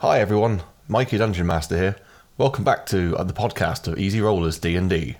Hi everyone, Mikey Dungeon Master here. Welcome back to uh, the podcast of Easy Rollers D&D.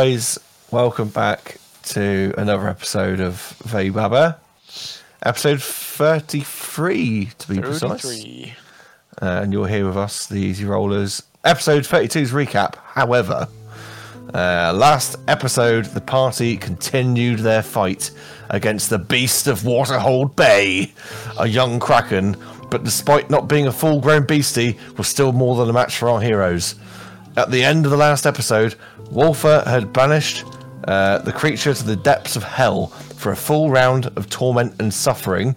Guys, welcome back to another episode of Vaybaba. Episode 33 to be precise. Uh, and you're here with us, the Easy Rollers. Episode 32's recap. However, uh, last episode, the party continued their fight against the beast of Waterhold Bay, a young kraken, but despite not being a full grown beastie, was still more than a match for our heroes. At the end of the last episode, Wolfer had banished uh, the creature to the depths of hell for a full round of torment and suffering.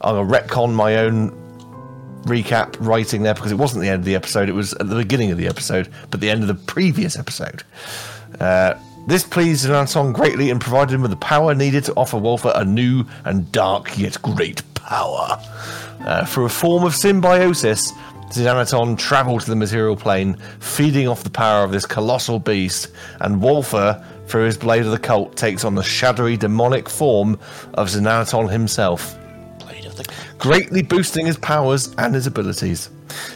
I'll retcon my own recap writing there because it wasn't the end of the episode, it was at the beginning of the episode, but the end of the previous episode. Uh, this pleased Xanaton greatly and provided him with the power needed to offer Wolfer a new and dark yet great power. Uh, through a form of symbiosis, Xanaton travelled to the material plane, feeding off the power of this colossal beast, and Wolfer, through his Blade of the Cult, takes on the shadowy demonic form of Xanaton himself Blade of the greatly boosting his powers and his abilities.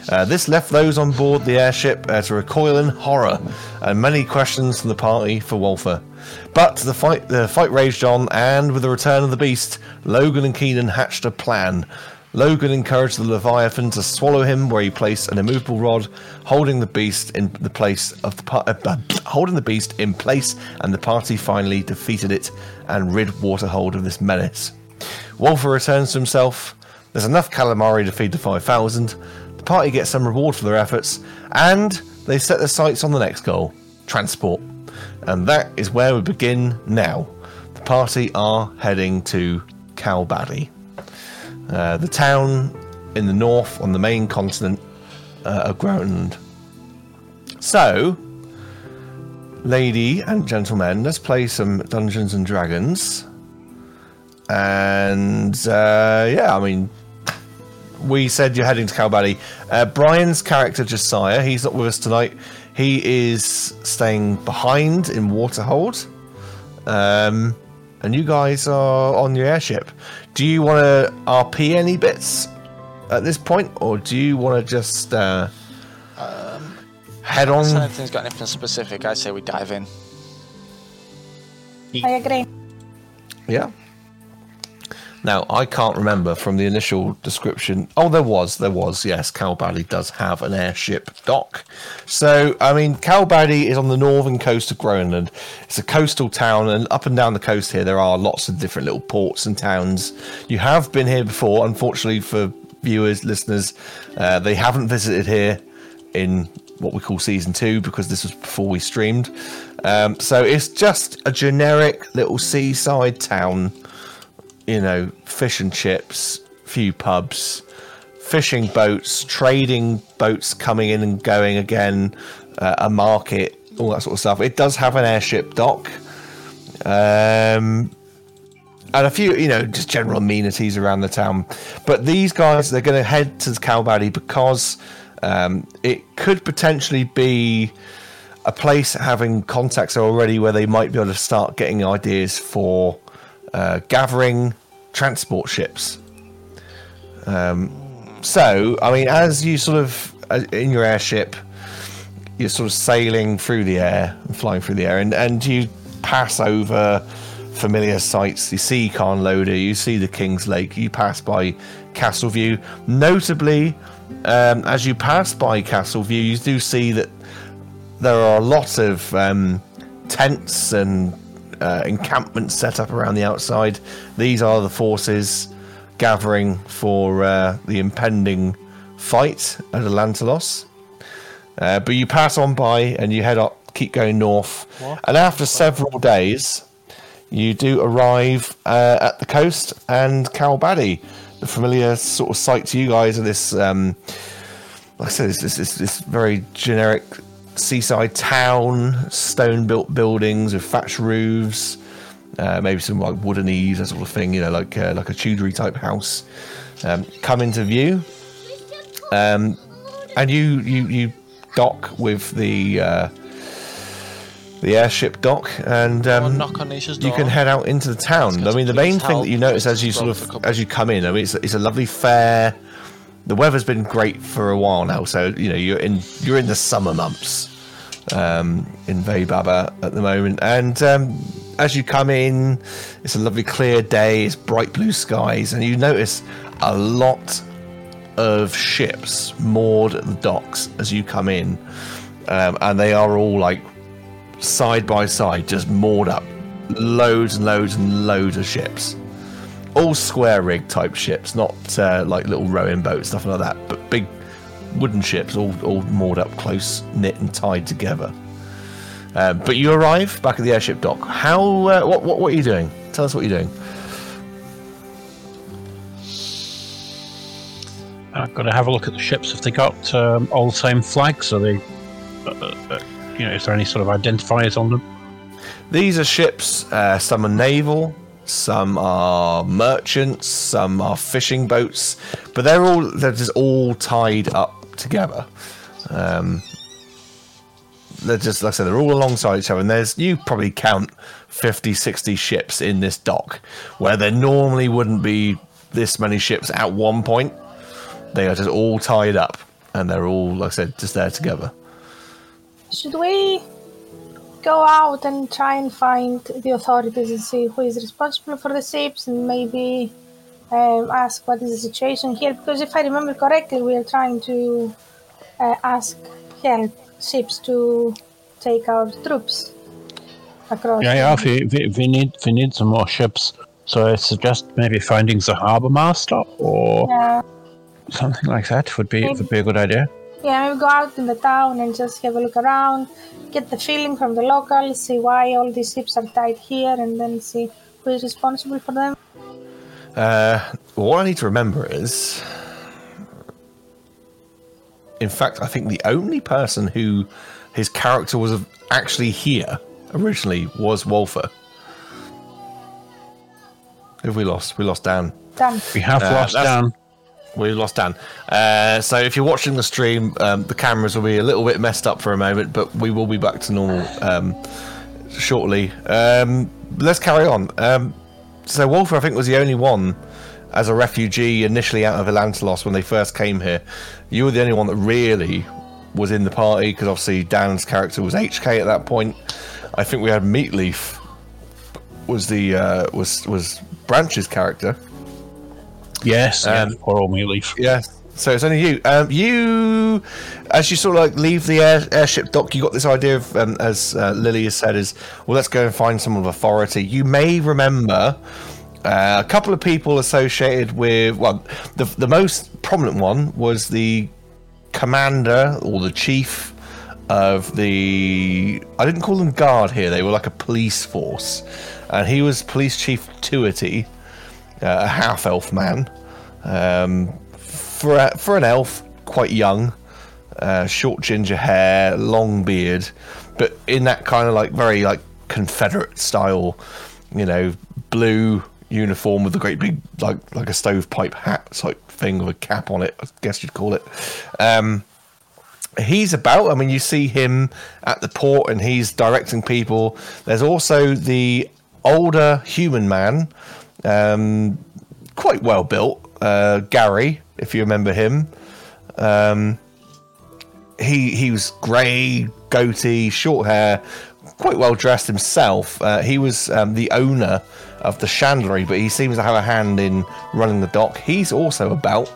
Uh, this left those on board the airship uh, to recoil in horror, and many questions from the party for Wolfer. But the fight, the fight raged on, and with the return of the beast, Logan and Keenan hatched a plan. Logan encouraged the Leviathan to swallow him, where he placed an immovable rod, holding the beast in the place of the par- uh, holding the beast in place, and the party finally defeated it and rid Waterhold of this menace. Wolfer returns to himself. There's enough calamari to feed the 5,000. The party gets some reward for their efforts, and they set their sights on the next goal transport. And that is where we begin now. The party are heading to Calbady, uh, the town in the north on the main continent uh, of Groenland. So, lady and gentlemen, let's play some Dungeons and Dragons. And uh, yeah, I mean, we said you're heading to Calbally. Uh, Brian's character Josiah, he's not with us tonight. He is staying behind in Waterhold. Um, and you guys are on your airship. Do you want to RP any bits at this point, or do you want to just uh, head So on? anything's got anything specific, I say we dive in. I agree. Yeah. Now I can't remember from the initial description. Oh, there was, there was. Yes, Calbally does have an airship dock. So I mean, Calbally is on the northern coast of Groenland. It's a coastal town, and up and down the coast here there are lots of different little ports and towns. You have been here before, unfortunately for viewers, listeners, uh, they haven't visited here in what we call season two because this was before we streamed. Um, so it's just a generic little seaside town you know, fish and chips, few pubs, fishing boats, trading boats coming in and going again, uh, a market, all that sort of stuff. It does have an airship dock. Um, and a few, you know, just general amenities around the town. But these guys, they're going to head to Calbally because um, it could potentially be a place having contacts already where they might be able to start getting ideas for uh, gathering transport ships. Um, so, I mean, as you sort of uh, in your airship, you're sort of sailing through the air and flying through the air, and, and you pass over familiar sights. You see Khan Loader, you see the King's Lake, you pass by Castleview. Notably, um, as you pass by Castleview, you do see that there are a lot of um, tents and uh, encampments set up around the outside. These are the forces gathering for uh, the impending fight at Atlantalos. Uh, but you pass on by and you head up, keep going north. And after several days, you do arrive uh, at the coast and Kalbadi, the familiar sort of sight to you guys of this, um, like I said, this, this, this very generic seaside town, stone built buildings with thatched roofs, uh, maybe some like wooden eaves, that sort of thing, you know, like uh, like a Tudor type house, um, come into view. Um, and you, you, you dock with the uh, the airship dock, and um, knock on Nisha's you can head out into the town. I mean, the main thing that you notice as you sort of as you come in, I mean, it's, it's a lovely fair. The weather's been great for a while now, so you know you're in you're in the summer months um, in Veibaba at the moment, and um, as you come in, it's a lovely clear day, it's bright blue skies, and you notice a lot of ships moored at the docks as you come in, um, and they are all like side by side, just moored up. Loads and loads and loads of ships. All square rig type ships, not uh, like little rowing boats, stuff like that, but big wooden ships, all, all moored up close, knit and tied together. Uh, but you arrive back at the airship dock. How? Uh, what, what? What are you doing? Tell us what you're doing. I've got to have a look at the ships. If they got um, all the same flags, are they? Uh, uh, you know, is there any sort of identifiers on them? These are ships. Uh, some are naval, some are merchants, some are fishing boats, but they're all they're just all tied up together. Um, they're just like I said, they're all alongside each other, and there's you probably count 50, 60 ships in this dock, where there normally wouldn't be this many ships at one point. They are just all tied up, and they're all like I said, just there together. Should we go out and try and find the authorities and see who is responsible for the ships and maybe um, ask what is the situation here? Because if I remember correctly, we are trying to uh, ask help ships to take our troops across. Yeah, yeah. We, we, we need, we need some more ships, so I suggest maybe finding the harbor master or Yeah, something like that would be would be a good idea. Yeah, maybe go out in the town and just have a look around, get the feeling from the locals, see why all these ships are tied here, and then see who is responsible for them. Uh, what I need to remember is, in fact, I think the only person who his character was actually here originally was Wolfer. Who have we lost? We lost Dan. Done. We have Uh, lost Dan. We lost Dan. Uh, so if you're watching the stream, um, the cameras will be a little bit messed up for a moment, but we will be back to normal um, shortly. Um, let's carry on. Um, so Wolfer, I think, was the only one as a refugee initially out of Atlantalos when they first came here. You were the only one that really was in the party because obviously Dan's character was HK at that point. I think we had Meatleaf was the uh, was was Branch's character. Yes, yeah, Um, poor old Meatleaf. Yeah. So it's only you. Um, you, as you sort of like leave the air, airship dock, you got this idea of, um, as uh, Lily has said, is well, let's go and find someone of authority. You may remember uh, a couple of people associated with. Well, the the most prominent one was the commander or the chief of the. I didn't call them guard here. They were like a police force, and he was police chief Tuity, uh, a half elf man. Um, for a, for an elf, quite young, uh, short ginger hair, long beard, but in that kind of like very like Confederate style, you know, blue uniform with a great big like like a stovepipe hat type thing with a cap on it. I guess you'd call it. Um, he's about. I mean, you see him at the port, and he's directing people. There's also the older human man, um, quite well built, uh, Gary, if you remember him. Um, he he was grey, goatee, short hair, quite well dressed himself. Uh, he was um, the owner of the chandlery, but he seems to have a hand in running the dock. He's also about,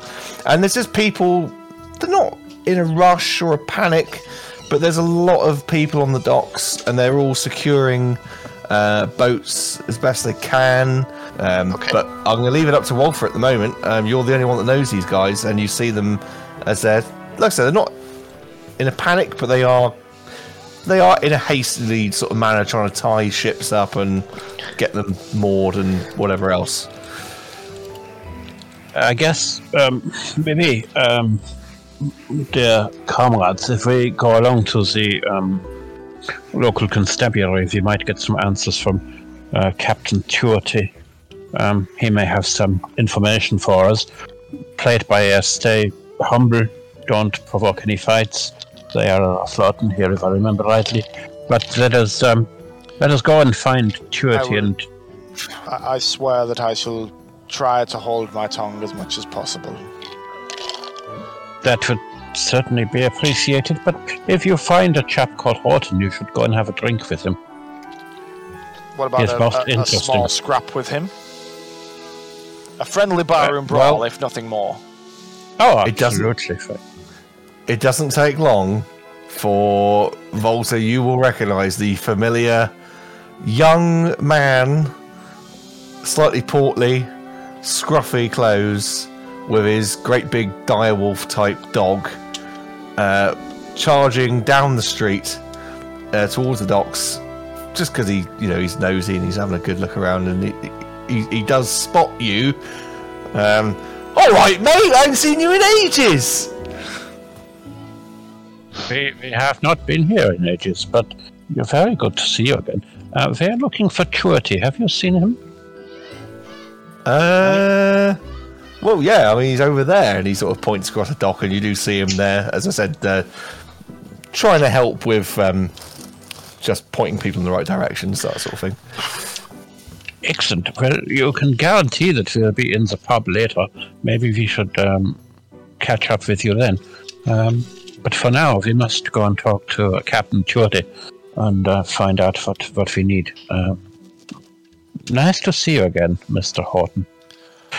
and there's just people. They're not in a rush or a panic, but there's a lot of people on the docks, and they're all securing uh, boats as best they can. Um, Okay. But I'm going to leave it up to Walter at the moment. Um, you're the only one that knows these guys, and you see them as they're, like I said, they're not in a panic, but they are they are in a hastily sort of manner trying to tie ships up and get them moored and whatever else. I guess um, maybe, um, dear comrades, if we go along to the um, local constabulary, we might get some answers from uh, Captain Tuerty. Um, he may have some information for us. Play it by ear, stay humble, don't provoke any fights. They are flirting here, if I remember rightly. But let us um, let us go and find Tuerty and I, I swear that I shall try to hold my tongue as much as possible. That would certainly be appreciated, but if you find a chap called Horton, you should go and have a drink with him. What about Yes, a, most a- a, interesting. small scrap with him? A friendly barroom Uh, brawl, well- if nothing more. Oh, It doesn't- absolutely. It doesn't take long for Volta. You will recognise the familiar young man, slightly portly, scruffy clothes, with his great big direwolf type dog, uh, charging down the street uh, towards the docks. Just because he, you know, he's nosy and he's having a good look around, and he, he, he does spot you. Um, all right, mate. I haven't seen you in ages. We, we have not been here in ages, but you're very good to see you again. Uh, we're looking for Tuerty. Have you seen him? Uh, well, yeah. I mean, he's over there, and he sort of points across the dock, and you do see him there. As I said, uh, trying to help with um, just pointing people in the right directions, that sort of thing. Excellent. Well, you can guarantee that we'll be in the pub later. Maybe we should um, catch up with you then. Um, but for now, we must go and talk to uh, Captain Tuerty and uh, find out what, what we need. Um, nice to see you again, Mr. Horton.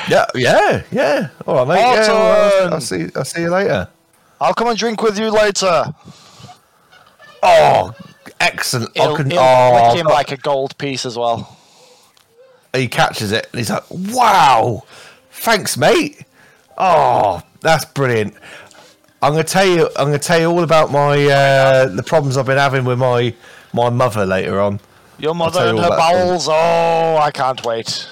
Yeah, yeah, yeah. All right, mate. Yeah, well, I'll, I'll see. I'll see you later. I'll come and drink with you later. Oh, excellent! He'll, I can. he'll oh, lick him like a gold piece as well. he catches it, and he's like, "Wow, thanks, mate. Oh, that's brilliant." I'm gonna tell you. I'm gonna tell you all about my uh, the problems I've been having with my my mother later on. Your mother you and her about them. bowels. Oh, I can't wait.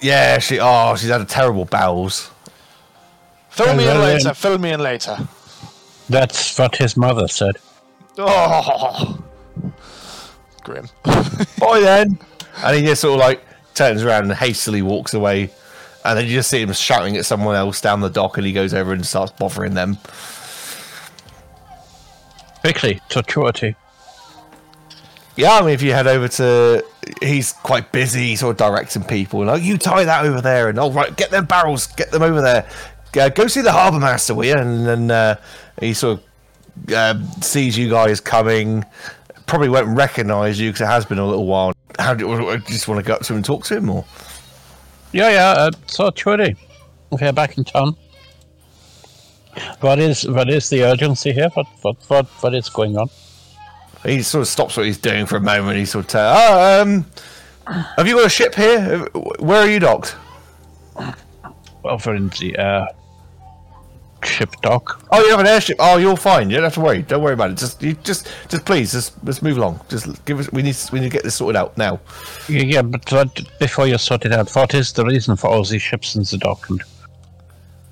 Yeah, she. Oh, she's had a terrible bowels. Fill me in later. Fill me in later. That's what his mother said. Oh, grim. Bye then. And he just sort of like turns around and hastily walks away. And then you just see him shouting at someone else down the dock, and he goes over and starts bothering them. Quickly, to. Yeah, I mean, if you head over to, he's quite busy, sort of directing people, like, you tie that over there, and all right, get them barrels, get them over there. Uh, go see the harbour master, will you? And then uh, he sort of uh, sees you guys coming. Probably won't recognise you because it has been a little while. How do you, just want to go up to him and talk to him, or? Yeah, yeah. Uh, so, Tuerty, we're back in town. What is what is the urgency here? What what what, what is going on? He sort of stops what he's doing for a moment. He sort of, uh, oh, um, have you got a ship here? Where are you docked? Over in the uh, ship dock. Oh, you have an airship. Oh, you're fine. You don't have to worry. Don't worry about it. Just, you just, just please, just let's move along. Just give us. We need, we need to get this sorted out now. Yeah, yeah, but what, before you sort it out, what is the reason for all these ships in the dock? And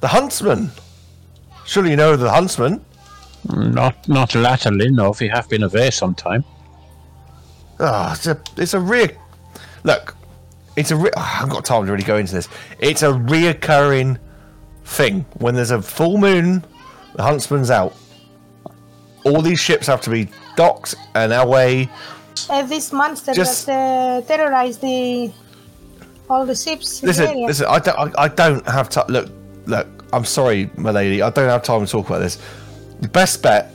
The huntsman. Surely you know the huntsman. Not not latterly, no. We have been away some time. Ah, it's a, it's a real. Look, it's a. Re- I haven't got time to really go into this. It's a reoccurring thing. When there's a full moon, the huntsman's out. All these ships have to be docked and away. Uh, this monster Just- that uh, terrorized the all the ships in the Listen, area. listen. I don't. I, I don't have time. Look, look. I'm sorry, my lady. I don't have time to talk about this. The best bet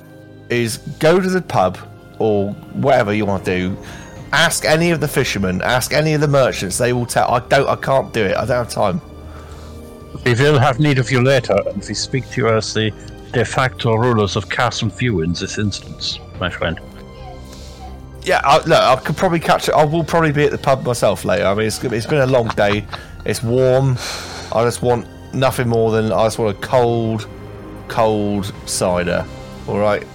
is go to the pub or whatever you want to do, ask any of the fishermen, ask any of the merchants. They will tell. I don't. I can't do it. I don't have time. We will have need of you later, and we speak to you as the de facto rulers of Castle View in this instance, my friend. Yeah, I, look, I could probably catch it. I will probably be at the pub myself later. I mean, it's, it's been a long day. It's warm. I just want nothing more than I just want a cold, cold cider. All right.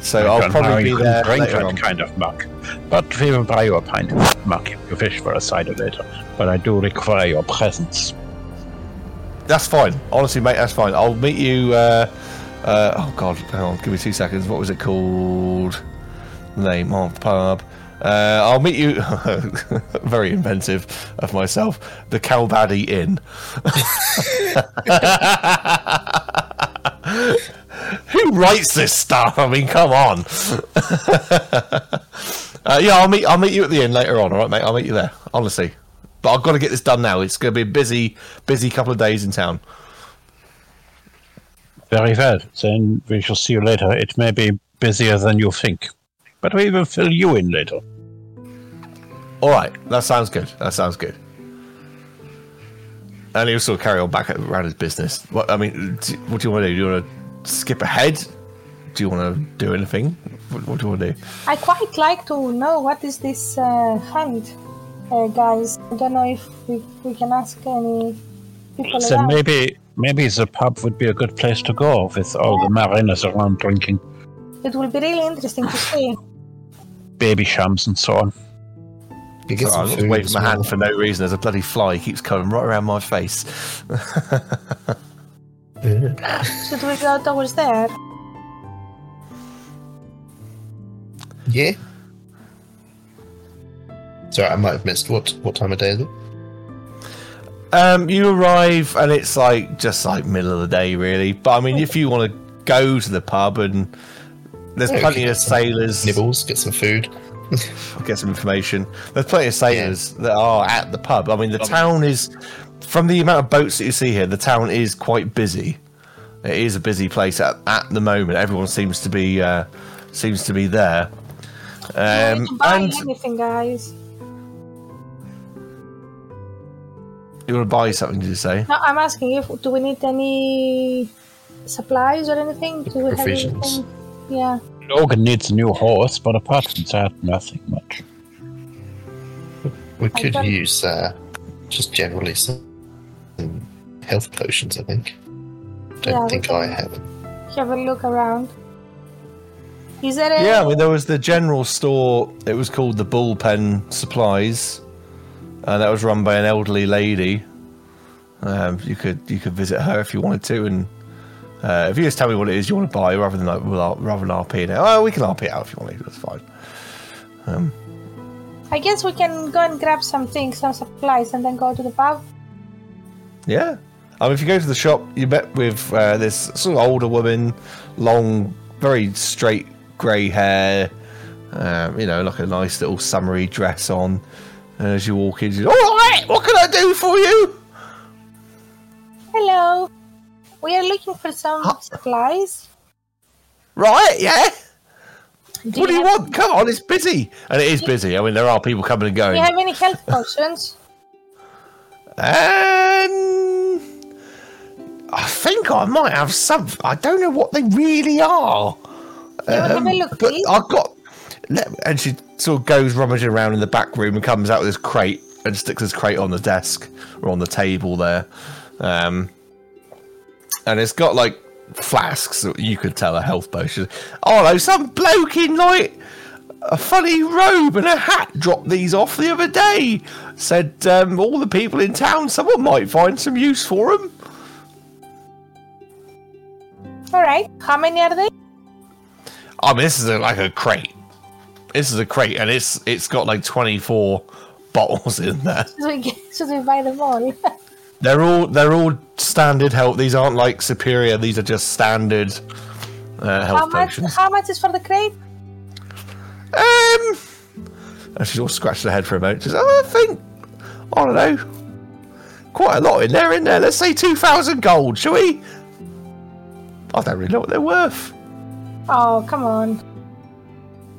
So I I'll probably be there drink later that on. kind of muck, but we will buy you a pint of muck, you fish for a cider later. But I do require your presence. That's fine. Honestly, mate, that's fine. I'll meet you. Uh, uh, oh God, hang on. Give me two seconds. What was it called? Name of the pub. Uh, I'll meet you. very inventive of myself. The Calbaddy Inn. Who writes this stuff? I mean, come on. uh, yeah, I'll meet. I'll meet you at the inn later on. All right, mate. I'll meet you there. Honestly, but I've got to get this done now. It's going to be a busy, busy couple of days in town. Very well. Then we shall see you later. It may be busier than you think, but we will fill you in later. All right, that sounds good. That sounds good. And he'll sort of carry on back around his business. What I mean, do, what do you want to do? Do you want to skip ahead? Do you want to do anything? What, what do you want to do? I quite like to know what is this uh, hunt, uh, guys. I don't know if we, we can ask any people Then around. maybe maybe the pub would be a good place to go with all the mariners around drinking It will be really interesting to see. Babychams and so on. You get So some I'm just food waving my hand for no reason. There's a bloody fly. He keeps coming right around my face. Yeah. Should we go towards there? Yeah. Sorry, I might have missed. What what time of day is it? Um, you arrive and it's like just like middle of the day, really. But I mean, if you want to go to the pub and there's Yeah, plenty of sailors. Nibbles, get some food. get some information. There's plenty of sailors that are at the pub. I mean, the town is, from the amount of boats that you see here, the town is quite busy. It is a busy place at, at the moment. Everyone seems to be uh, seems to be there. we Um, can buy and anything, guys. you want to buy something? Did you say? No, I'm asking if do we need any supplies or anything? Do we have anything? Yeah. Logan needs a new horse, but apart from that, nothing much. We could use uh, just generally some health potions. I think. Don't Yeah, think I have. Have a look around. Is there a Yeah, I mean, there was the general store. It was called the Bullpen Supplies, and that was run by an elderly lady. Um, you could you could visit her if you wanted to, and uh, if you just tell me what it is you want to buy, rather than like well, rather than RP it. Oh, we can RP it out if you want to. That's fine. I guess we can go and grab some things, some supplies, and then go to the pub. Yeah. Um, if you go to the shop, you met with uh, this sort of older woman, long, very straight grey hair, um, you know, like a nice little summery dress on. And as you walk in, she's, all right, what can I do for you? Hello. We are looking for some Huh. supplies. Right, yeah. what do you want? Come on, it's busy. And it is busy. I mean, there are people coming and going. Do you have any health potions? Um, I think I might have some. I don't know what they really are. To have a look, But please? I've got. let- And she sort of goes rummaging around in the back room and comes out with this crate and sticks this crate on the desk or on the table there. Um, and it's got like flasks that you could tell a health potion. Oh no, some bloke in like a funny robe and a hat dropped these off the other day. Said um, all the people in town, someone might find some use for them. All right. How many are they? I mean, this is a, like a crate. This is a crate, and it's it's got like twenty four bottles in there. Should we, get, should we buy them all? They're all they're all standard health. These aren't like superior. These are just standard uh, health how much? potions. How much is for the crate? Um, and she's all scratched her head for a moment. She's, oh, I think I don't know, quite a lot in there. In there, let's say two thousand gold, shall we? I don't really know what they're worth. Oh, come on.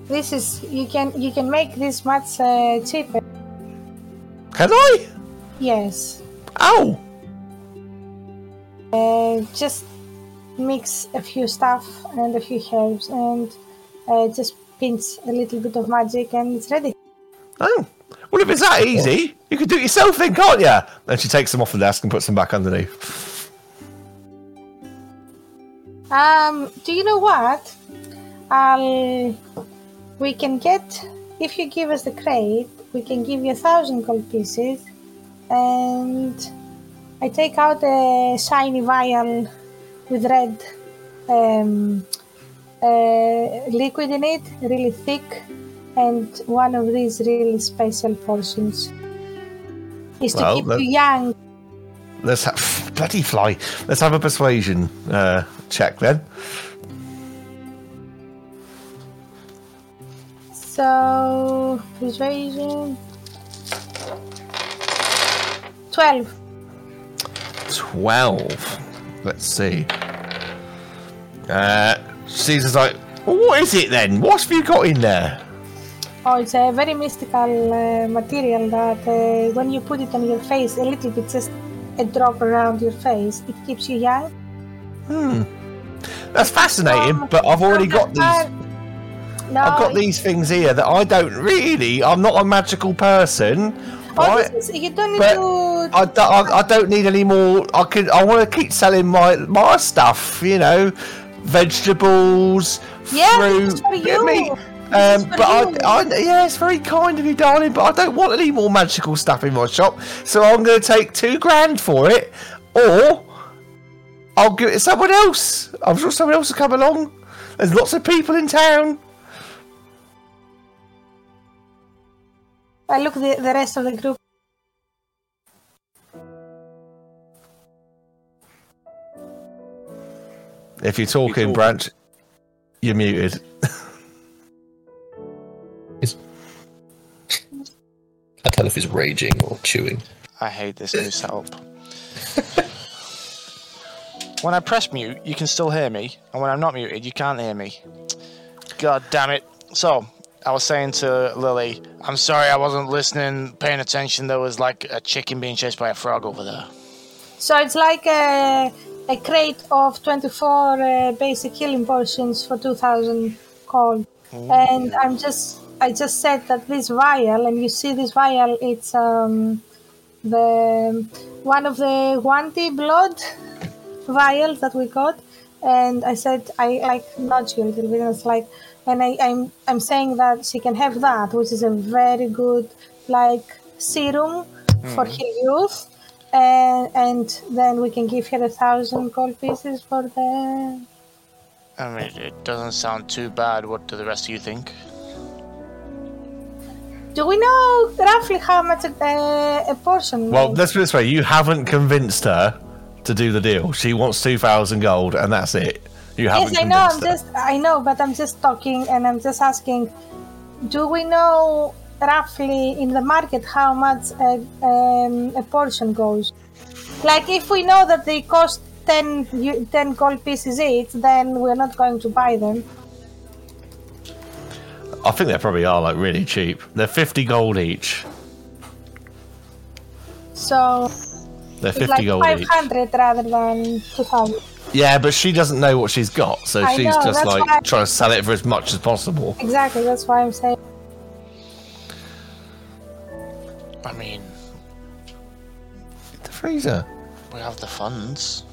this is you can you can make this much uh, cheaper. Can I? Yes. Oh, Uh, just mix a few stuff and a few herbs and uh, just pinch a little bit of magic and it's ready. oh. Well, if it's that easy, you could do it yourself then, can't you? Then she takes them off the desk and puts them back underneath. Um, do you know what? I'll. We can get if you give us the crate, we can give you a thousand gold pieces, and I take out a shiny vial with red um, uh, liquid in it, really thick, and one of these really special portions is to keep that- you young. Let's have bloody fly. Let's have a persuasion uh, check then. So persuasion. Twelve. Twelve. Let's see. Uh, Caesar's like, well, what is it then? What have you got in there? Oh, it's a very mystical uh, material that uh, when you put it on your face, a little bit, just a drop around your face, it keeps you young. Hmm. That's fascinating, Um, but I've already got these. No, I've got these things here that I don't really. I'm not a magical person. Oh, right? is, you don't need But to. I, don't- I, I don't need any more. I could. I want to keep selling my my stuff. You know, vegetables, Yeah, fruit, this is for you. meat. Um, but. I, I, yeah, it's very kind of you, darling. But I don't want any more magical stuff in my shop. So I'm going to take two grand for it, or I'll give it to someone else. I'm sure someone else will come along. There's lots of people in town. I look the, the rest of the group. If you're talking, Branch, you're muted. I tell if he's raging or chewing. I hate this new setup. when I press mute, you can still hear me, and when I'm not muted, you can't hear me. God damn it. So, I was saying to Lily, I'm sorry I wasn't listening, paying attention. There was like a chicken being chased by a frog over there. So it's like a, a crate of 24 uh, basic healing potions for 2000 gold. And I'm just, I just said that this vial, and you see this vial, it's um, the one of the Wanty blood vials that we got. And I said, I like nudge you a little bit. And it's like, and I, I'm, I'm saying that she can have that, which is a very good, like, serum for mm-hmm. her youth and and then we can give her a thousand gold pieces for the I mean, it doesn't sound too bad. What do the rest of you think? do we know roughly how much a, a portion Well, is? let's put it this way: you haven't convinced her to do the deal. She wants two thousand gold, and that's it. You haven't yes i know i'm just i know but i'm just talking and i'm just asking do we know roughly in the market how much a, um, a portion goes like if we know that they cost 10, 10 gold pieces each then we're not going to buy them I think they probably are like really cheap. They're fifty gold each. so They're it's fifty like gold each. 500 rather than 2000 Yeah, but she doesn't know what she's got, so I she's know, just like why- trying to sell it for as much as possible. Exactly, that's why I'm saying. I mean, The freezer. we have the funds.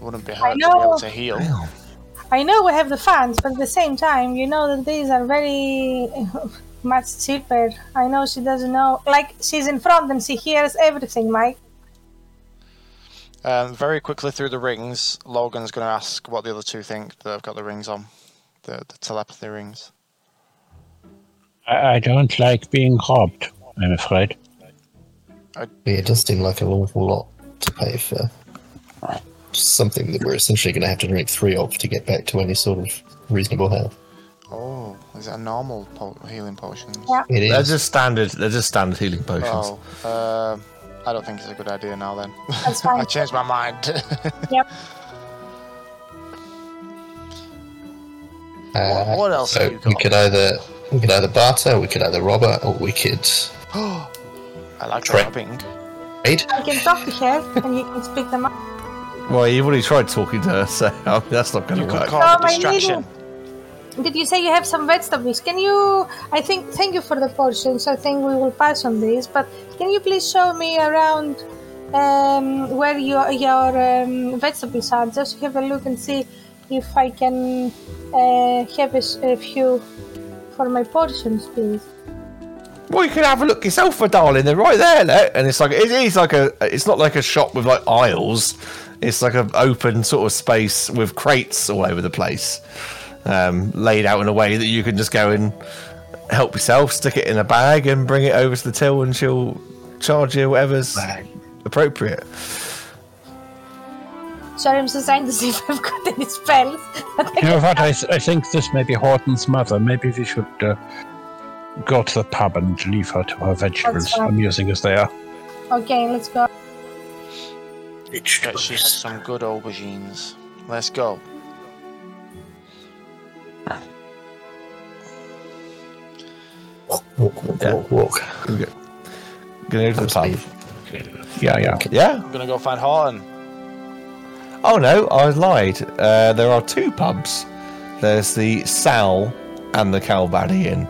Wouldn't be hard to be able to heal. I know we have the funds, but at the same time, you know that these are very much cheaper. I know she doesn't know. Like, she's in front and she hears everything, Mike. Um, very quickly through the rings, Logan's going to ask what the other two think that have got the rings on. The, the telepathy rings. I, I don't like being robbed, I'm afraid. Yeah, it does seem like an awful lot to pay for something that we're essentially going to have to drink three of to get back to any sort of reasonable health. Oh, is it a normal po- healing potion? Yeah. It They're just standard. They're just standard healing potions. Oh, um I don't think it's a good idea now then. That's fine. I changed my mind. Yep. Uh, what, what else So have you we could either we could either barter, we could either rob her, or we could I like Tra- robbing. trade. I can talk to her and you can speak them up. Well, you've already tried talking to her, so that's not going to could work. call No, it my distraction. Did you say you have some vegetables? Can you? I think. Thank you for the portions. I think we will pass on these, But can you please show me around um, where your your um, vegetables are? Just have a look and see if I can uh, have a few for my portions, please. Well, you can have a look yourself, for darling. They're right there, look. and it's like it is like a. It's not like a shop with like aisles. It's like an open sort of space with crates all over the place, um, laid out in a way that you can just go and help yourself, stick it in a bag, and bring it over to the till, and she'll charge you whatever's appropriate. Sorry, I'm just trying to see if I've got any spells. You know what? I, th- I think this may be Horton's mother. Maybe we should uh, go to the pub and leave her to her vegetables, amusing as they are. okay, let's go. Bet she has some good aubergines. Let's go. Walk, walk, Yeah. walk, walk. Gonna go, gonna go to the pub. Yeah, yeah. Yeah. I'm gonna go find Horton. Oh no, I lied. Uh, there are two pubs. There's the Sal and the Calbaddy Inn.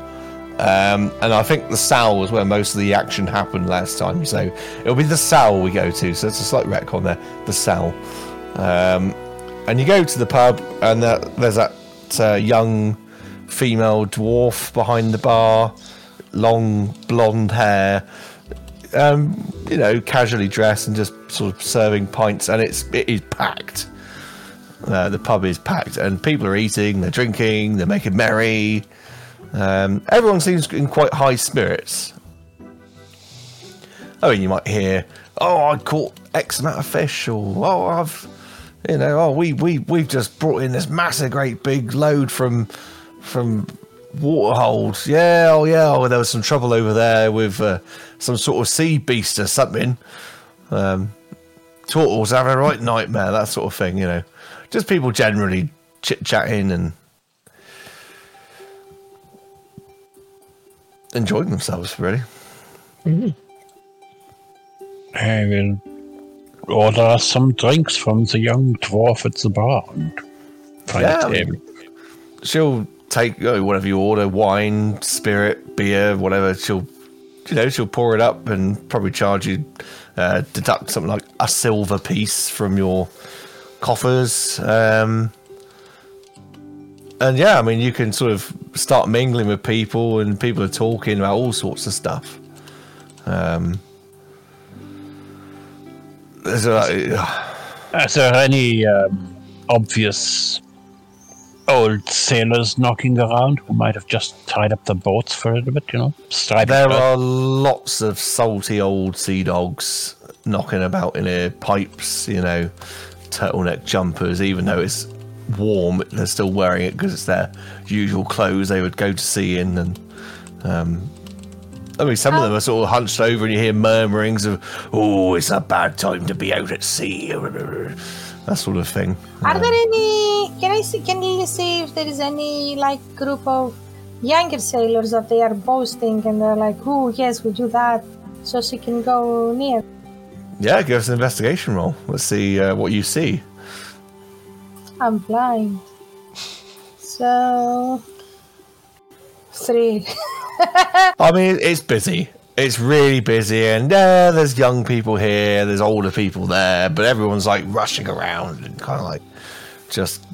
Um, and I think the Sal was where most of the action happened last time. So it'll be the Sal we go to. So it's a slight retcon there. The Sal. Um, and you go to the pub, and that, there's that uh, young female dwarf behind the bar, long blonde hair, um, you know, casually dressed and just sort of serving pints, and it's it is packed. Uh, the pub is packed, and people are eating, they're drinking, they're making merry. Um, everyone seems in quite high spirits. I mean, you might hear, "Oh, I caught X amount of fish," or "Oh, I've, you know, oh, we we we've just brought in this massive, great big load from from Waterhold. Yeah, oh yeah, oh, there was some trouble over there with uh, some sort of sea beast or something. Um, turtles having a right nightmare, that sort of thing, you know. Just people generally chit chatting and enjoying themselves, really. I will order some drinks from the young dwarf at the bar and find Yeah, a I table. She'll take uh, whatever you order wine, spirit, beer, whatever. She'll, you know, she'll pour it up and probably charge you, uh, deduct something like a silver piece from your coffers. Um, and yeah, I mean, you can sort of start mingling with people, and people are talking about all sorts of stuff. Um, there's Is there any um, obvious old sailors knocking around who might have just tied up the boats for a little bit, you know? Striped There shirt? are lots of salty old sea dogs knocking about in here, pipes, you know, turtleneck jumpers, even though it's warm, they're still wearing it because it's their usual clothes they would go to sea in. And, um, I mean, some of them are sort of hunched over and you hear murmurings of, oh, it's a bad time to be out at sea, that sort of thing. Are there any? Can I see? Can you see if there is any like group of younger sailors that they are boasting and they're like, "Oh yes, we do that," so she can go near. Yeah, give us an investigation roll. Let's see uh, what you see. I'm blind, so three. I mean, it's busy. It's really busy, and uh, there's young people here, there's older people there, but everyone's like rushing around and kind of like just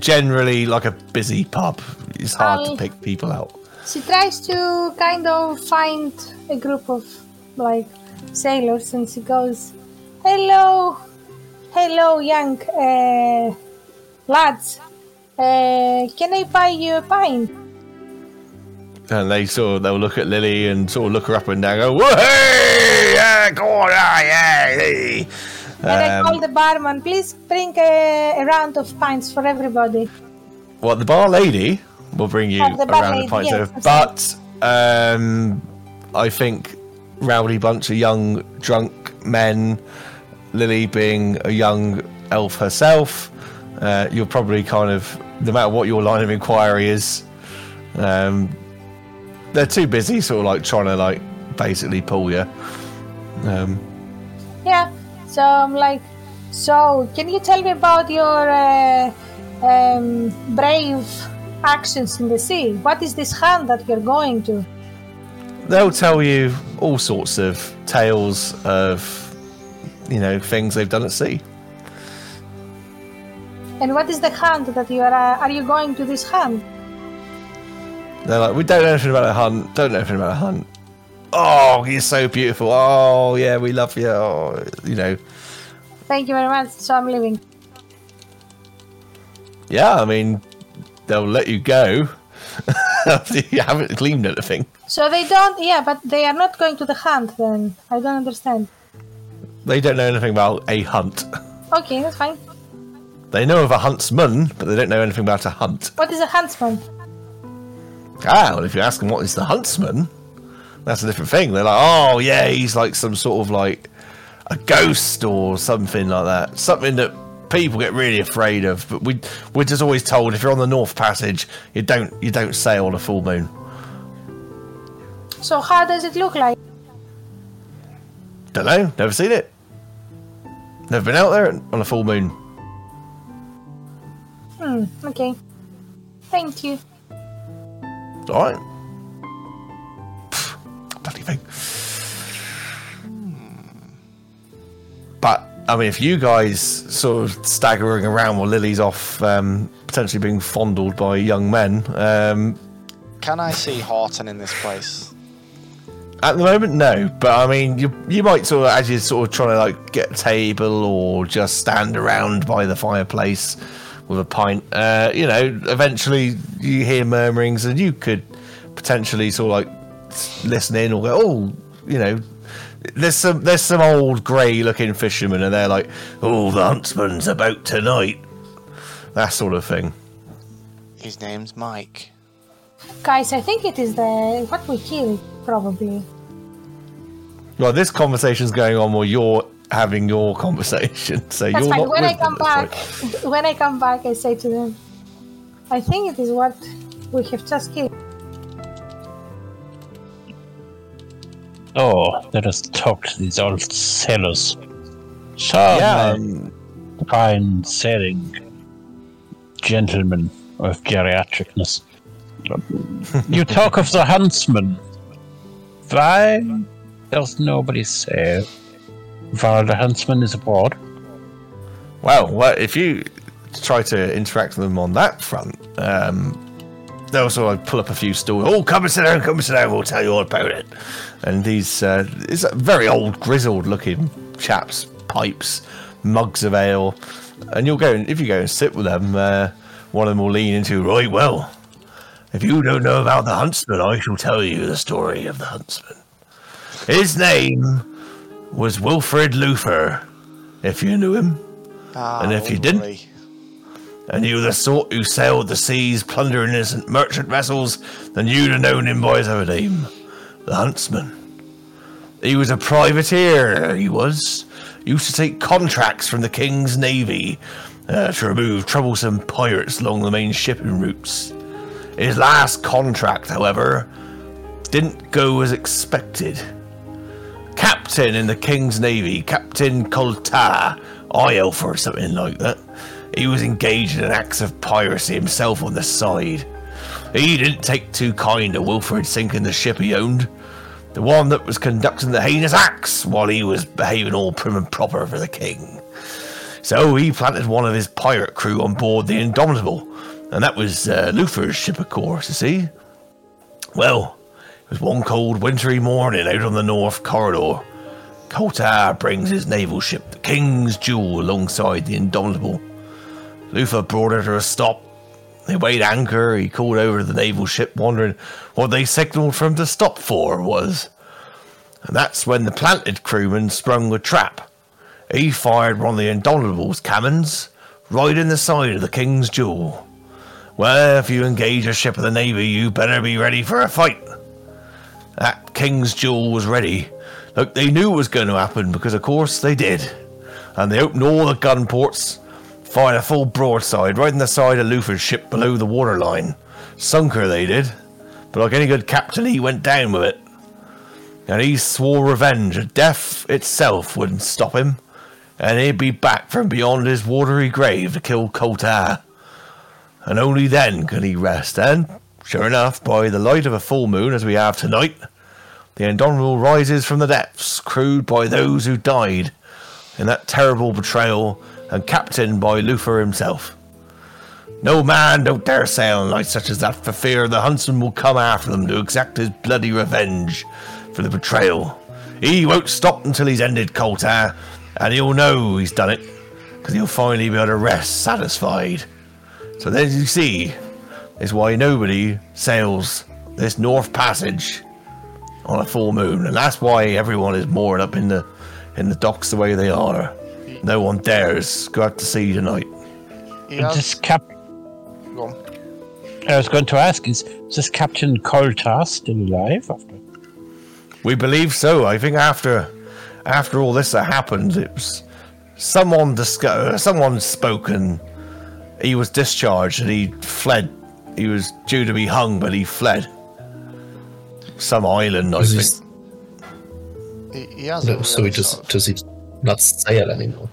generally like a busy pub. It's hard I- to pick people out. She tries to kind of find a group of like sailors and she goes, Hello, hello, young uh, lads. Uh, can I buy you a pint? And they sort of they'll look at Lily and sort of look her up and down, and go, "Whoa, hey, yeah, go on, ah, yeah, hey." And I Um, call the barman, please bring a, a round of pints for everybody. Well, the bar lady will bring you Oh, the bar around lady, the pint yes, but um, I think rowdy bunch of young drunk men, Lily being a young elf herself, uh, you're probably kind of no matter what your line of inquiry is, um, they're too busy, sort of like trying to like basically pull you. Um, Yeah. So I'm like, so can you tell me about your uh, um, brave actions in the sea? What is this hunt that you're going to? they'll tell you all sorts of tales of you know things they've done at sea. And what is the hunt that you are? Uh, are you going to this hunt? They're like, we don't know anything about a hunt. Don't know anything about a hunt. Oh, you're so beautiful. Oh, yeah, we love you. Oh, you know, Thank you very much. So I'm leaving. yeah. I mean, they'll let you go after you haven't cleaned anything. So they don't. Yeah, but they are not going to the hunt. Then I don't understand. They don't know anything about a hunt. Okay, that's fine. They know of a huntsman, but they don't know anything about a hunt. What is a huntsman? Ah, well, if you ask them what is the huntsman, that's a different thing. They're like, oh yeah, he's like some sort of like a ghost or something like that. Something that people get really afraid of. But we we're just always told if you're on the North Passage, you don't you don't sail on a full moon. So how does it look like? Don't know, never seen it. Never been out there on a full moon. Hmm. Okay. Thank you. All right. Pfft, Bloody thing. But I mean, if you guys sort of staggering around while Lily's off, um, potentially being fondled by young men, um, Can I see Horton in this place? at the moment, no. But I mean, you you might sort of as you're sort of trying to like get a table or just stand around by the fireplace with a pint. Uh, you know, eventually you hear murmurings, and you could potentially sort of like listen in or go, oh, you know. There's some there's some old grey looking fishermen and they're like, Oh, the huntsman's about tonight. That sort of thing. His name's Mike. Guys, I think it is the what we killed probably. Well, this conversation's going on while you're having your conversation. So That's you're fine. not When I with them come at back, point. when I come back, I say to them, I think it is what we have just killed. Oh, let us talk to these old sailors. So, Yeah, um, fine sailing gentlemen of geriatricness. you talk of the huntsman. Why does nobody say the huntsman is aboard? Well, well, if you try to interact with them on that front, um, they'll sort of pull up a few stools. Oh, come and sit down, come and sit down. We'll tell you all about it. And these, uh, it's very old, grizzled-looking chaps, pipes, mugs of ale, and you'll go and if you go and sit with them, uh, one of them will lean into right. Well, if you don't know about the huntsman, I shall tell you the story of the huntsman. His name was Wilfred Luther, if you knew him. Ah, And if you didn't- and you were the sort who sailed the seas plundering innocent merchant vessels, then you'd have known him by his other name, the Huntsman. He was a privateer, he was. Used to take contracts from the King's Navy uh, to remove troublesome pirates along the main shipping routes. His last contract, however, didn't go as expected. Captain in the King's Navy, Captain Colta, Ielf or something like that. He was engaged in acts of piracy himself on the side. He didn't take too kind to Wilfred sinking the ship he owned, the one that was conducting the heinous acts while he was behaving all prim and proper for the king. So he planted one of his pirate crew on board the Indomitable, and that was uh, Luther's ship, of course, you see. Well, it was one cold wintry morning out on the North Corridor. Kotar brings his naval ship, the King's Jewel, alongside the Indomitable. Luther brought her to a stop. They weighed anchor. He called over to the naval ship, wondering what they signalled for him to stop for was. And that's when the planted crewman sprung a trap. He fired one of the Indomitable's cannons right in the side of the King's Jewel. Well, if you engage a ship of the Navy, you better be ready for a fight. That King's Jewel was ready. Look, they knew it was going to happen because, of course, they did. And they opened all the gun ports, fired a full broadside right in the side of Luther's ship below the waterline. Sunk her, they did. But like any good captain, he went down with it. And he swore revenge. Death itself wouldn't stop him. And he'd be back from beyond his watery grave to kill Koltar. And only then could he rest. And, sure enough, by the light of a full moon as we have tonight, the Indomitable rises from the depths, crewed by those who died in that terrible betrayal and captained by Luther himself. No man don't dare sail on nights such as that for fear the huntsman will come after them to exact his bloody revenge for the betrayal. He won't stop until he's ended Koltar, and he'll know he's done it, because he'll finally be able to rest satisfied. So then you see, is why nobody sails this North Passage on a full moon, and that's why everyone is moored up in the in the docks the way they are. No one dares go out to sea tonight. Yeah. This cap- Go on. I was going to ask, is, is this Captain Coltar still alive? After? We believe so. I think after after all this that happened, it was someone disco- uh, someone spoken. He was discharged and he fled. He was due to be hung, but he fled. Some island, I Does think. he, He, he has. no, a so he really just sort of- does he not sail anymore?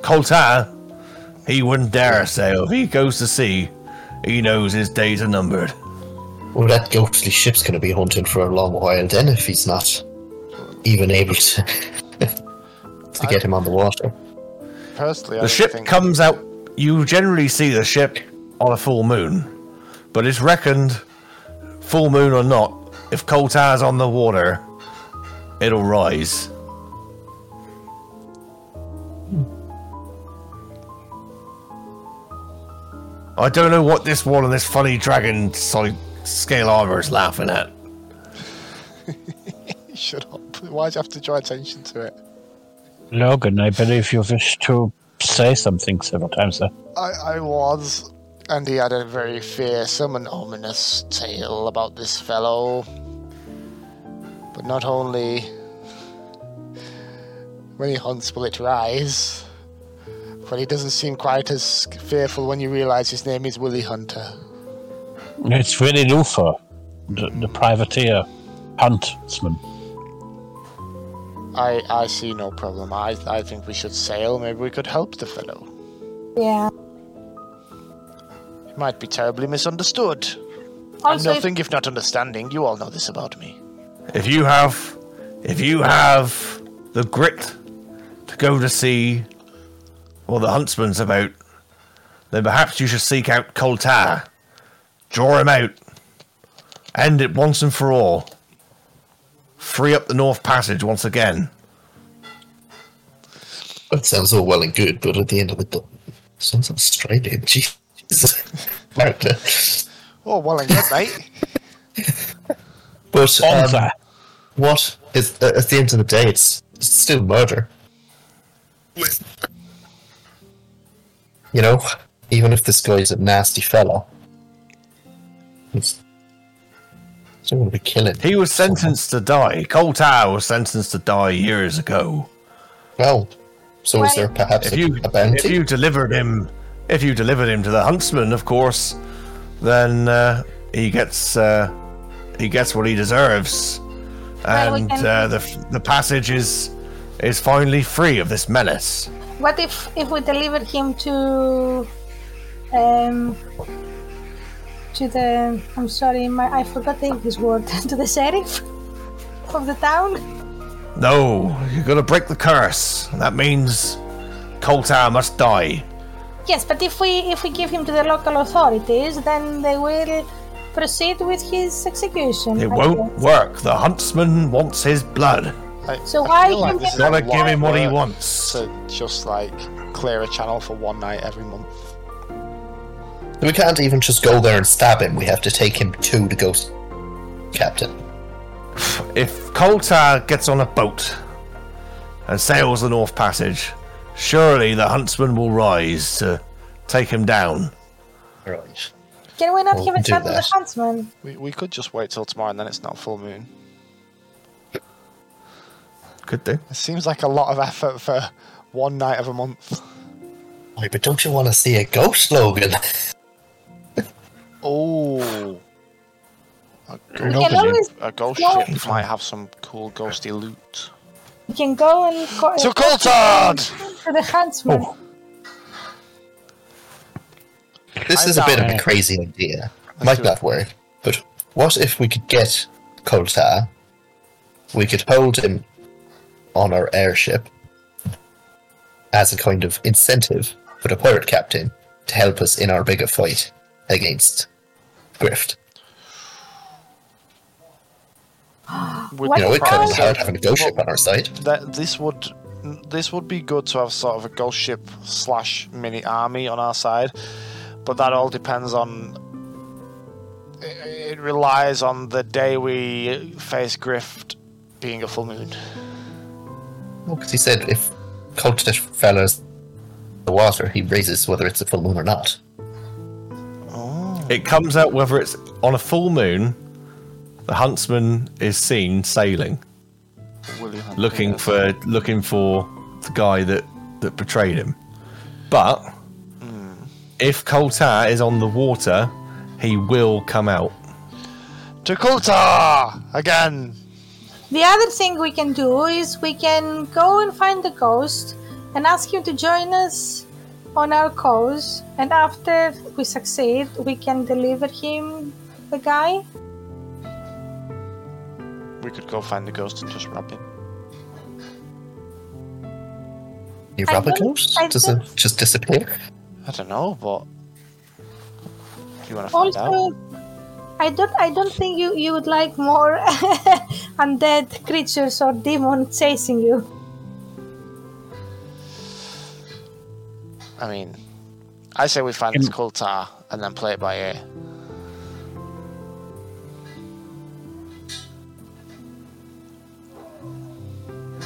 Coltar, he wouldn't dare sail. If he goes to sea, he knows his days are numbered. Well, that ghostly ship's going to be hunting for a long while then if he's not even able to to get him on the water. Personally, I The ship think comes out. You generally see the ship on a full moon, but it's reckoned, full moon or not, if Coltar's on the water, it'll rise. I don't know what this one and this funny dragon side scale armor is laughing at. Shut up. Why'd you have to draw attention to it? Logan, I believe you wish to say something several times there. I, I was, and he had a very fearsome and ominous tale about this fellow. But not only when he hunts will it rise, but he doesn't seem quite as fearful when you realise his name is Willie Hunter. It's really Luther, the, the privateer, huntsman. I, I see no problem. I, I think we should sail. Maybe we could help the fellow. Yeah. He might be terribly misunderstood. I'm Also, nothing if not understanding. You all know this about me. If you have, if you have the grit to go to sea, or the huntsman's about, then perhaps you should seek out Coltar, draw him out, end it once and for all, free up the North Passage once again. That sounds all well and good, but at the end of the day, sounds Australian. Jesus. America. Oh, well and good, mate. But um, Bonza. what is uh, at the end of the day, it's, it's still murder. You know, even if this guy's a nasty fella, it's still going to be killing. He was sentenced to die. Coltar was sentenced to die years ago. Well, so is there perhaps If a, you a bounty? if you delivered him, if you delivered him to the huntsman, of course, then uh, he gets uh, he gets what he deserves, Well, we and uh, the the passage is is finally free of this menace. What if if we delivered him to um to the I'm sorry, my I forgot the English word to the sheriff of the town? No, you're gonna break the curse. That means Coltar must die. Yes, but if we if we give him to the local authorities, then they will proceed with his execution. It I won't guess. work. The huntsman wants his blood. I, So I why feel like you this get- is a Gotta lot give him what he wants. To just like clear a channel for one night every month. we can't even just go there and stab him. We have to take him to the ghost captain. If Coltar gets on a boat and sails the North Passage, surely the huntsman will rise to take him down. Right. Can we not Well, give a do chat to the that. huntsman? We, we could just wait till tomorrow and then it's not full moon. Could do. It seems like a lot of effort for one night of a month. Wait, but don't you want to see a ghost, Logan? Oh. A We can ghost, always a ghost ship might have some cool ghosty loot. We can go and co- To Coltard! to the huntsman. Oh. This I'm is a bit of a crazy idea. Let's Might not work, but what if we could get Koltar? We could hold him on our airship as a kind of incentive for the pirate captain to help us in our bigger fight against Grift. Would What You know, it kind of about- hard having a ghost ship on our side. that this would this would be good to have sort of a ghost ship slash mini army on our side, but that all depends on. It, it relies on the day we face Grift being a full moon. Well, because he said if Koltar fell as the water, he raises whether it's a full moon or not. Oh. It comes out whether it's on a full moon. The huntsman is seen sailing, looking for looking for the guy that that betrayed him. But hmm. if Koltar is on the water, he will come out. to Kulta again. The other thing we can do is we can go and find the ghost and ask him to join us on our cause. And after we succeed, we can deliver him the guy. We could go find the ghost and just rob him. You I rob a ghost? I Does it just disappear? I don't know, but you want to find out? Also, I don't. I don't think you you would like more undead creatures or demons chasing you. I mean, I say we find this Kultar and then play it by ear.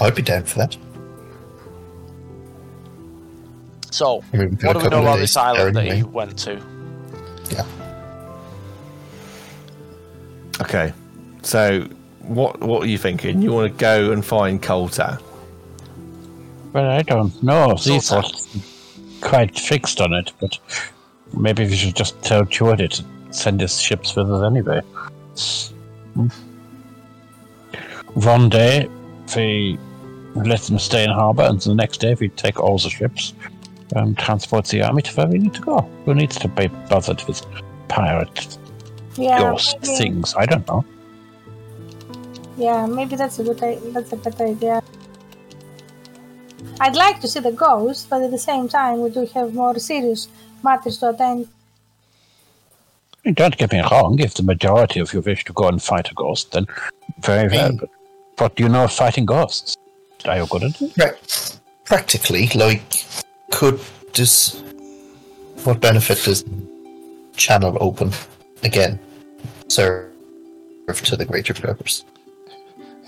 I'd be down for that. So, I mean, what do we know about this island that he anyway. went to? Yeah. Okay, so what what are you thinking? You want to go and find Koltar? Well, I don't know. These Sultan. was quite fixed on it, but maybe we should just tell Jordy to send his ships with us anyway. Hmm. One day, we let them stay in harbour, and the next day we take all the ships and transport the army to where we need to go. Who needs to be bothered with pirate Yeah. ghost maybe- things? I don't know. Yeah, maybe that's a good. That's a better idea. I'd like to see the ghost, but at the same time, we do have more serious matters to attend. Don't get me wrong, if the majority of you wish to go and fight a ghost, then very well. But do you know of fighting ghosts? Are you good at it? Right. Practically, like, could this. What benefit does channel open again serve to the greater purpose?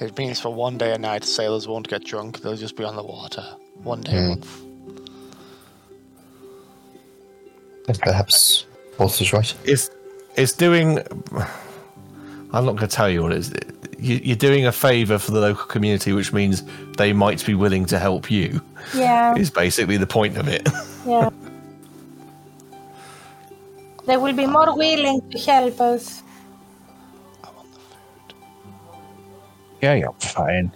It means for one day a night, sailors won't get drunk. They'll just be on the water. One day a. Hmm. And perhaps both is right. It's it's doing. I'm not going to tell you what it is. You, you're doing a favour for the local community, which means they might be willing to help you. Yeah, Is basically the point of it. yeah. They will be more willing to help us. Yeah, you're fine.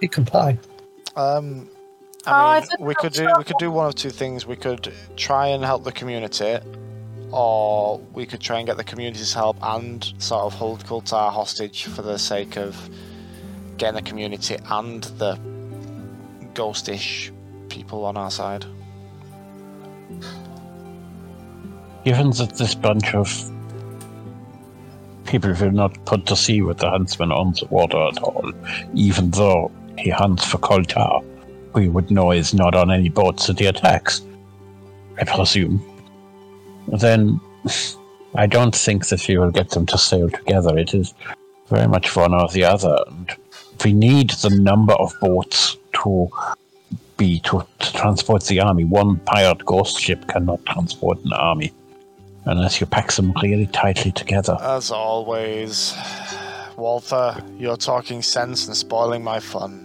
We comply. Um, Oh, I I mean, thought we could do wrong. we could do one of two things. We could try and help the community, or we could try and get the community's help and sort of hold Kultar hostage for the sake of getting the community and the ghostish people on our side. Given that this bunch of people will not put to sea with the huntsman on the water at all, even though he hunts for Koltar, we would know he's not on any boats that he attacks, I presume. Then I don't think that we will get them to sail together. It is very much one or the other. And we need the number of boats to be to, to transport the army. One pirate ghost ship cannot transport an army unless you pack them really tightly together. As always, Walter, you're talking sense and spoiling my fun.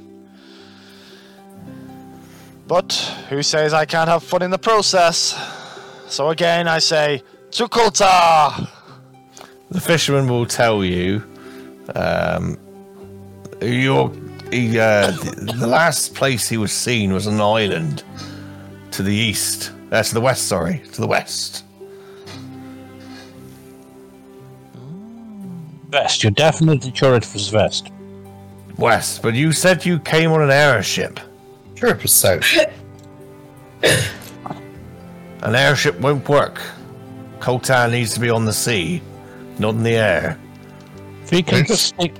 But who says I can't have fun in the process? So again, I say, Tukulta! The fisherman will tell you, um, your he, uh, the, the last place he was seen was an island to the east, uh, to the west. Sorry, to the west. West. You're definitely sure it was West. West, but you said you came on an airship. Sure, it was south. An airship won't work. Kotan needs to be on the sea, not in the air. If we can Yes. just stick,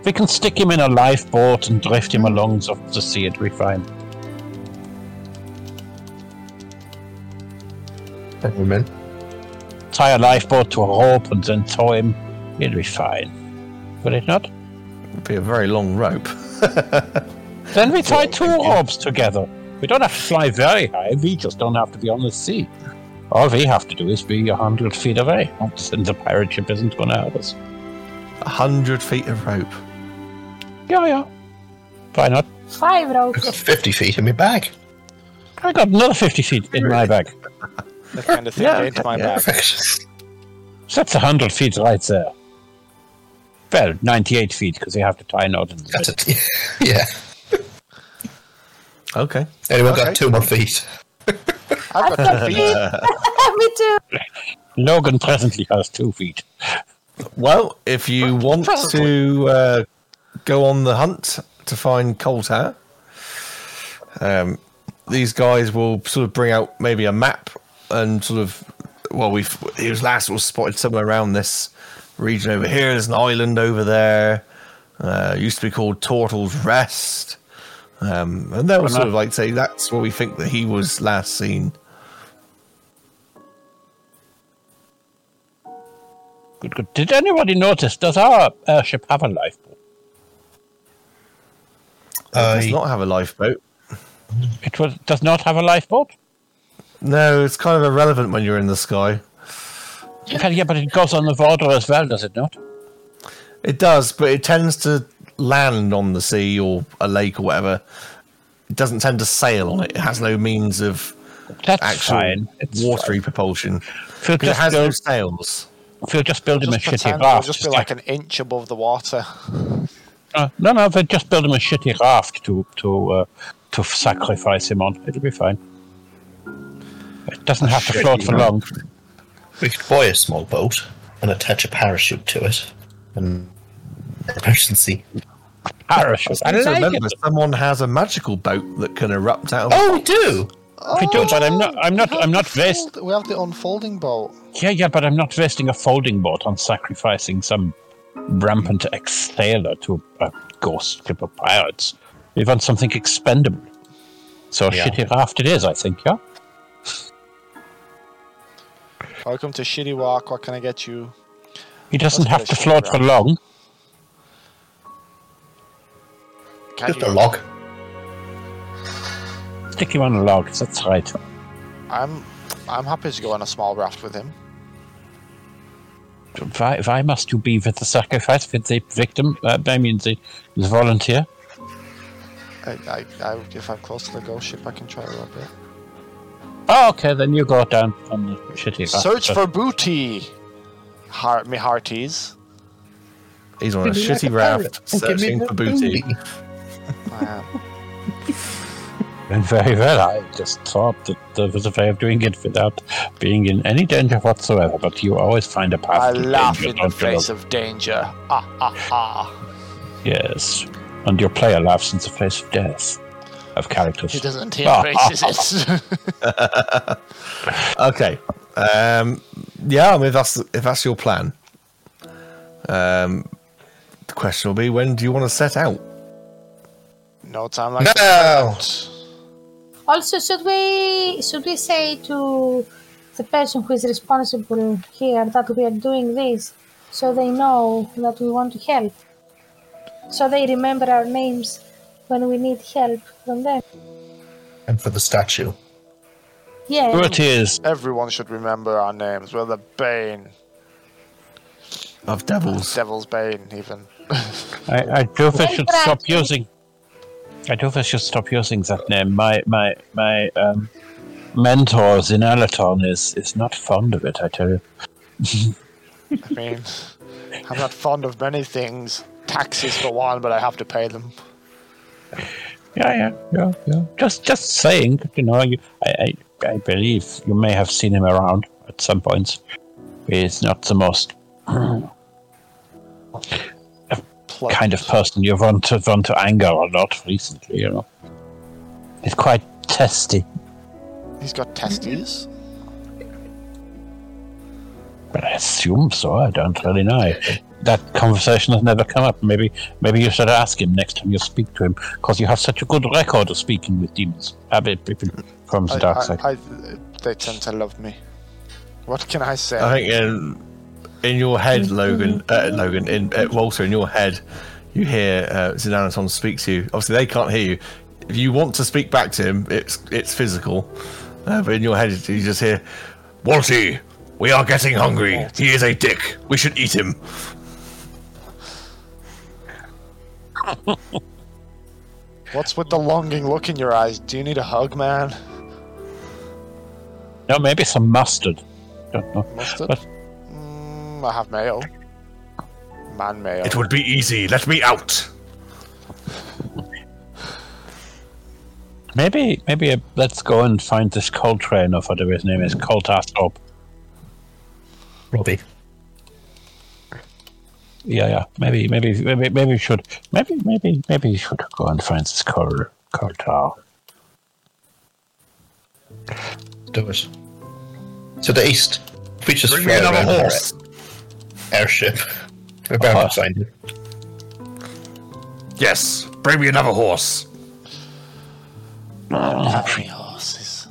if we can stick him in a lifeboat and drift him along the sea, it'll be fine. Gentlemen. Tie a lifeboat to a rope and then tow him. It'll be fine. Will it not? It'd be a very long rope. Then we tie two ropes together. We don't have to fly very high. We just don't have to be on the sea. All we have to do is be a hundred feet away. And the pirate ship isn't going to help us. A hundred feet of rope. Yeah, yeah. Why not? Five I've ropes. got 50 feet in my bag. I got another 50 feet in my bag. The kind of thing Yeah, into my yeah. bag. Perfect. So that's 100 feet right there. Well, 98 feet because you have to tie a knot in the That's it. Yeah. Okay. Anyone Okay. got two more feet? I've got two feet. Me too. Logan presently has two feet. Well, if you want to uh, go on the hunt to find Coltar, um, these guys will sort of bring out maybe a map and sort of. Well, we've he was last was spotted somewhere around this region over here. There's an island over there. Uh, used to be called Turtle's Rest, um, and they'll Well, sort of like say that's where we think that he was last seen. Good, good. Did anybody notice? Does our airship have a lifeboat? It does not have a lifeboat. It was, does not have a lifeboat? No, it's kind of irrelevant when you're in the sky. Well, yeah, but it goes on the water as well, does it not? It does, but it tends to land on the sea or a lake or whatever. It doesn't tend to sail on it. It has no means of That's actual fine. It's watery fine. propulsion. If it just, has no build, sails. if we'll just build him a Just shitty pretend it'll raft. just be like an inch above the water. Uh, no, no, but just build him a shitty raft to to uh, to sacrifice him on. It'll be fine. It doesn't have to shitty float for long. We could buy a small boat and attach a parachute to it. And emergency. Parachute. I So like remember, it. someone has a magical boat that can erupt out of Oh, we do! Oh, we do, but I'm not. I'm not. I'm not vest. We have the unfolding boat. Yeah, yeah, but I'm not wasting a folding boat on sacrificing some rampant ex-sailor to a ghost ship of pirates. We want something expendable. So a Yeah. shitty raft it is, I think. Yeah. Welcome to Shitty Walk. What can I get you? He doesn't Let's have to float shitty for long. Can Just a log. Stick him on a log. That's right. I'm I'm happy to go on a small raft with him. Why, why must you be with the sacrifice, with the victim? Uh, I mean, the, the volunteer. I, I, I, if I'm close to the ghost ship, I can try a little bit. Oh, okay, then you go down on the shitty raft. Search But- for booty. Heart me hearties. He's on a Be like shitty a raft and give me searching for booty. I am. And very well, I just thought that there was a way of doing it without being in any danger whatsoever. But you always find a path I to laugh danger, in the face of danger. Ah ah ah. Yes, and your player laughs in the face of death. Of characters. He doesn't. He embraces it. Okay. Um, yeah, I mean, if that's if that's your plan. Um, the question will be, when do you want to set out? No time like No! that. Also, should we should we say to the person who is responsible here that we are doing this, so they know that we want to help, so they remember our names when we need help from them. And for the statue. Yeah. Here it is. Everyone should remember our names. We're the Bane. Of devils. Devil's Bane, even. I, I do think we should stop using. I do wish you stop using that name. My my my um, mentor Xanaton is is not fond of it. I tell you. I mean, I'm not fond of many things. Taxes for one, but I have to pay them. Yeah, yeah, yeah, yeah. Just just saying. You know, you, I, I I believe you may have seen him around at some points. He's not the most Plug. kind of person you want to want to anger a lot recently. You know, he's quite testy. He's got testes. Mm-hmm. But I assume so. I don't really know. That conversation has never come up. Maybe, maybe you should ask him next time you speak to him, because you have such a good record of speaking with demons. A bit people from the I, dark side. I, they tend to love me. What can I say? I think in, in your head, Logan, uh, Logan, in uh, Walter, in your head, you hear uh, Xanaton speak to you. Obviously, they can't hear you. If you want to speak back to him, it's it's physical. Uh, but in your head, you just hear, Walty, we are getting hungry. He is a dick. We should eat him. What's with the longing look in your eyes? Do you need a hug, man? no, maybe some mustard. Don't know. Mustard? But I have mail. Man mail. It would be easy. Let me out. maybe, maybe uh, let's go and find this Coltrane or whatever his name is, Coltascope. Robbie. Yeah, yeah. Maybe, maybe, maybe, maybe we should, maybe, maybe, maybe we should go and find this Col Coltar. Do it. To the east. We just Bring me another around our horse. Airship. We're bound Uh-huh. to find it. Yes, bring me another horse. Have any horses?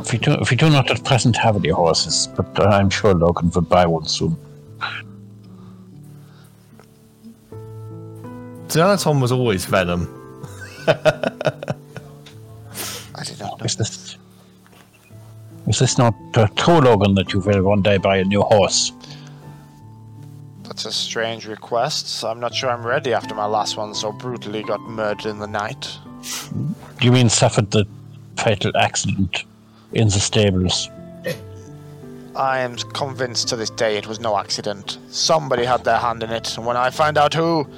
If we do, if we do not at present have any horses, but uh, I'm sure Logan will buy one soon. Xanaton was always Venom. I did not know. Is this is this not uh, true, Logan, that you will one day buy a new horse? That's a strange request. I'm not sure I'm ready after my last one so brutally got murdered in the night. You mean suffered the fatal accident in the stables? I am convinced to this day it was no accident. Somebody had their hand in it, and when I find out who,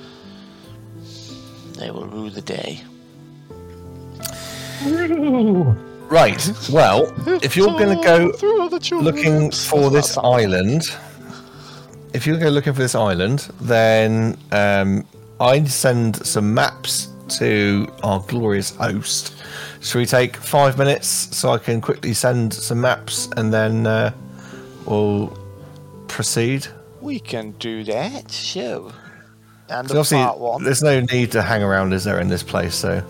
they will rue the day. Right. Well, if you're going to go looking for this island, if you go looking for this island, then um, I'd send some maps to our glorious host. Should we take five minutes so I can quickly send some maps and then uh, we'll proceed? We can do that, sure. And So the part one. there's no need to hang around, is there, in this place? So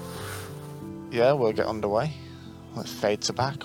Yeah, we'll get underway. Let's fade to back.